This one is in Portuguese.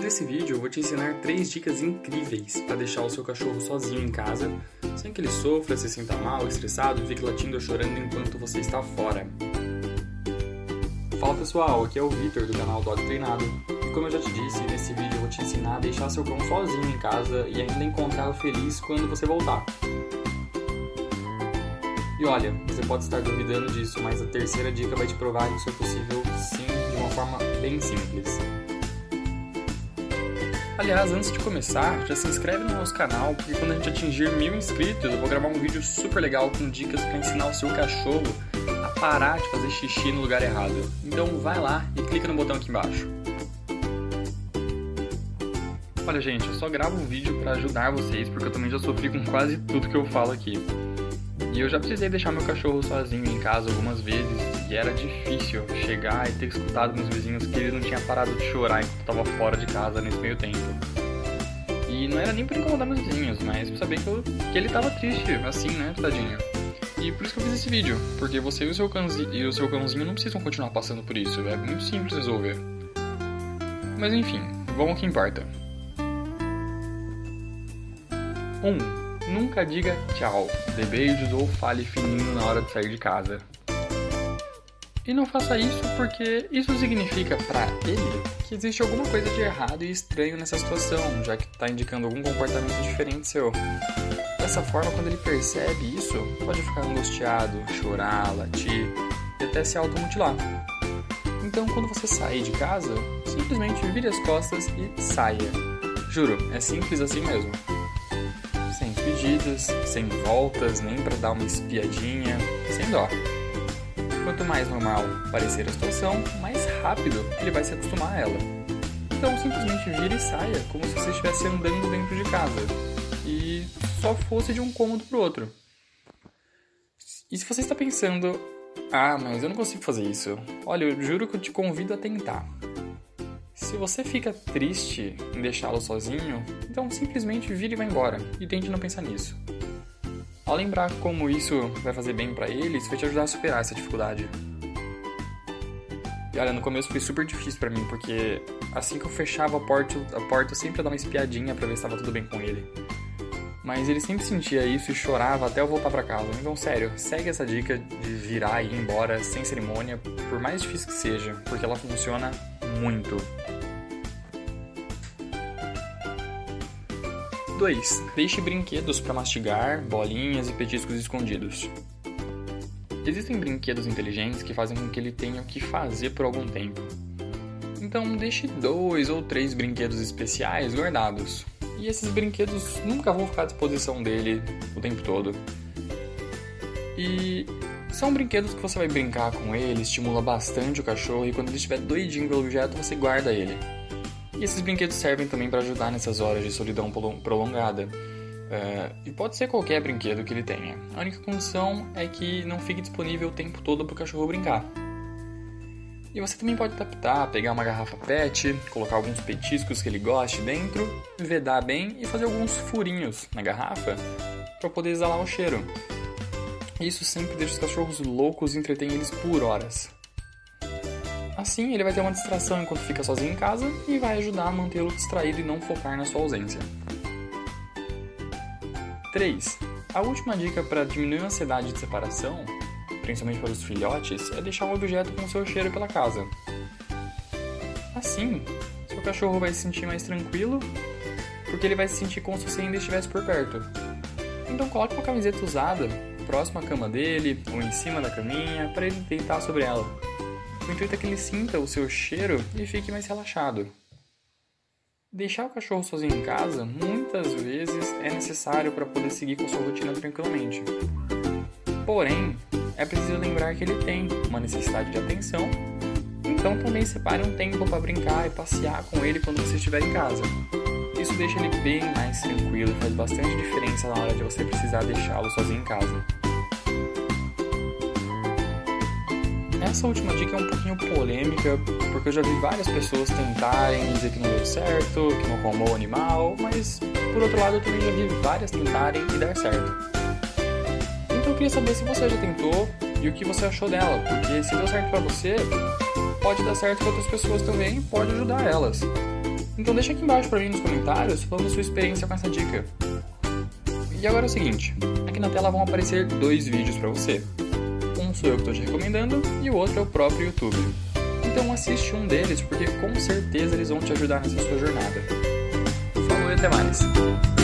Nesse vídeo eu vou te ensinar três dicas incríveis para deixar o seu cachorro sozinho em casa, sem que ele sofra, se sinta mal, estressado fique latindo ou chorando enquanto você está fora. Fala pessoal, aqui é o Victor do canal Dog Treinado e como eu já te disse, nesse vídeo eu vou te ensinar a deixar seu cão sozinho em casa e ainda encontrá-lo feliz quando você voltar. E olha, você pode estar duvidando disso, mas a terceira dica vai te provar que isso é possível sim, de uma forma bem simples. Aliás, antes de começar, já se inscreve no nosso canal, porque quando a gente atingir mil inscritos, eu vou gravar um vídeo super legal com dicas para ensinar o seu cachorro a parar de fazer xixi no lugar errado. Então vai lá e clica no botão aqui embaixo. Olha gente, eu só gravo um vídeo para ajudar vocês, porque eu também já sofri com quase tudo que eu falo aqui. E eu já precisei deixar meu cachorro sozinho em casa algumas vezes e era difícil chegar e ter escutado meus vizinhos que ele não tinha parado de chorar enquanto estava fora de casa nesse meio tempo. E não era nem por incomodar meus vizinhos, mas por saber que, eu, que ele estava triste, assim, né, tadinho. E por isso que eu fiz esse vídeo, porque você e o seu cãozinho, e o seu cãozinho não precisam continuar passando por isso, é muito simples resolver. Mas enfim, vamos ao que importa. 1. Um, Nunca diga tchau, dê beijos ou fale fininho na hora de sair de casa. E não faça isso porque isso significa para ele que existe alguma coisa de errado e estranho nessa situação, já que está indicando algum comportamento diferente seu. Dessa forma, quando ele percebe isso, pode ficar angustiado, chorar, latir e até se automutilar. Então, quando você sair de casa, simplesmente vire as costas e saia. Juro, é simples assim mesmo despedidas, sem voltas, nem para dar uma espiadinha, sem dó. Quanto mais normal parecer a situação, mais rápido ele vai se acostumar a ela. Então simplesmente vira e saia, como se você estivesse andando dentro de casa e só fosse de um cômodo para o outro. E se você está pensando, ah, mas eu não consigo fazer isso, olha, eu juro que eu te convido a tentar. Se você fica triste em deixá-lo sozinho, então simplesmente vire e vá embora e tente não pensar nisso. Ao lembrar como isso vai fazer bem para ele, isso vai te ajudar a superar essa dificuldade. E olha, no começo foi super difícil para mim, porque assim que eu fechava a porta, a porta eu sempre dar uma espiadinha para ver se estava tudo bem com ele. Mas ele sempre sentia isso e chorava até eu voltar para casa. Então, sério, segue essa dica de virar e ir embora sem cerimônia, por mais difícil que seja, porque ela funciona muito. 2. Deixe brinquedos para mastigar, bolinhas e petiscos escondidos. Existem brinquedos inteligentes que fazem com que ele tenha o que fazer por algum tempo. Então, deixe dois ou três brinquedos especiais guardados. E esses brinquedos nunca vão ficar à disposição dele o tempo todo. E são brinquedos que você vai brincar com ele, estimula bastante o cachorro e quando ele estiver doidinho pelo objeto, você guarda ele. E esses brinquedos servem também para ajudar nessas horas de solidão prolongada. Uh, e pode ser qualquer brinquedo que ele tenha. A única condição é que não fique disponível o tempo todo para o cachorro brincar. E você também pode adaptar, pegar uma garrafa PET, colocar alguns petiscos que ele goste dentro, vedar bem e fazer alguns furinhos na garrafa para poder exalar o cheiro. Isso sempre deixa os cachorros loucos e entretém eles por horas. Assim, ele vai ter uma distração enquanto fica sozinho em casa e vai ajudar a mantê-lo distraído e não focar na sua ausência. 3. A última dica para diminuir a ansiedade de separação, principalmente para os filhotes, é deixar um objeto com seu cheiro pela casa. Assim, seu cachorro vai se sentir mais tranquilo, porque ele vai se sentir como se você ainda estivesse por perto. Então coloque uma camiseta usada próximo à cama dele ou em cima da caminha para ele deitar sobre ela. O intuito é que ele sinta o seu cheiro e fique mais relaxado. Deixar o cachorro sozinho em casa muitas vezes é necessário para poder seguir com sua rotina tranquilamente. Porém, é preciso lembrar que ele tem uma necessidade de atenção, então também separe um tempo para brincar e passear com ele quando você estiver em casa. Isso deixa ele bem mais tranquilo e faz bastante diferença na hora de você precisar deixá-lo sozinho em casa. Essa última dica é um pouquinho polêmica, porque eu já vi várias pessoas tentarem dizer que não deu certo, que não comou o animal, mas por outro lado eu também já vi várias tentarem e dar certo. Então eu queria saber se você já tentou e o que você achou dela, porque se deu certo para você, pode dar certo para outras pessoas também, pode ajudar elas. Então deixa aqui embaixo para mim nos comentários falando sua experiência com essa dica. E agora é o seguinte, aqui na tela vão aparecer dois vídeos para você. Sou eu que estou te recomendando e o outro é o próprio YouTube. Então assiste um deles porque com certeza eles vão te ajudar nessa sua jornada. Falou e até mais!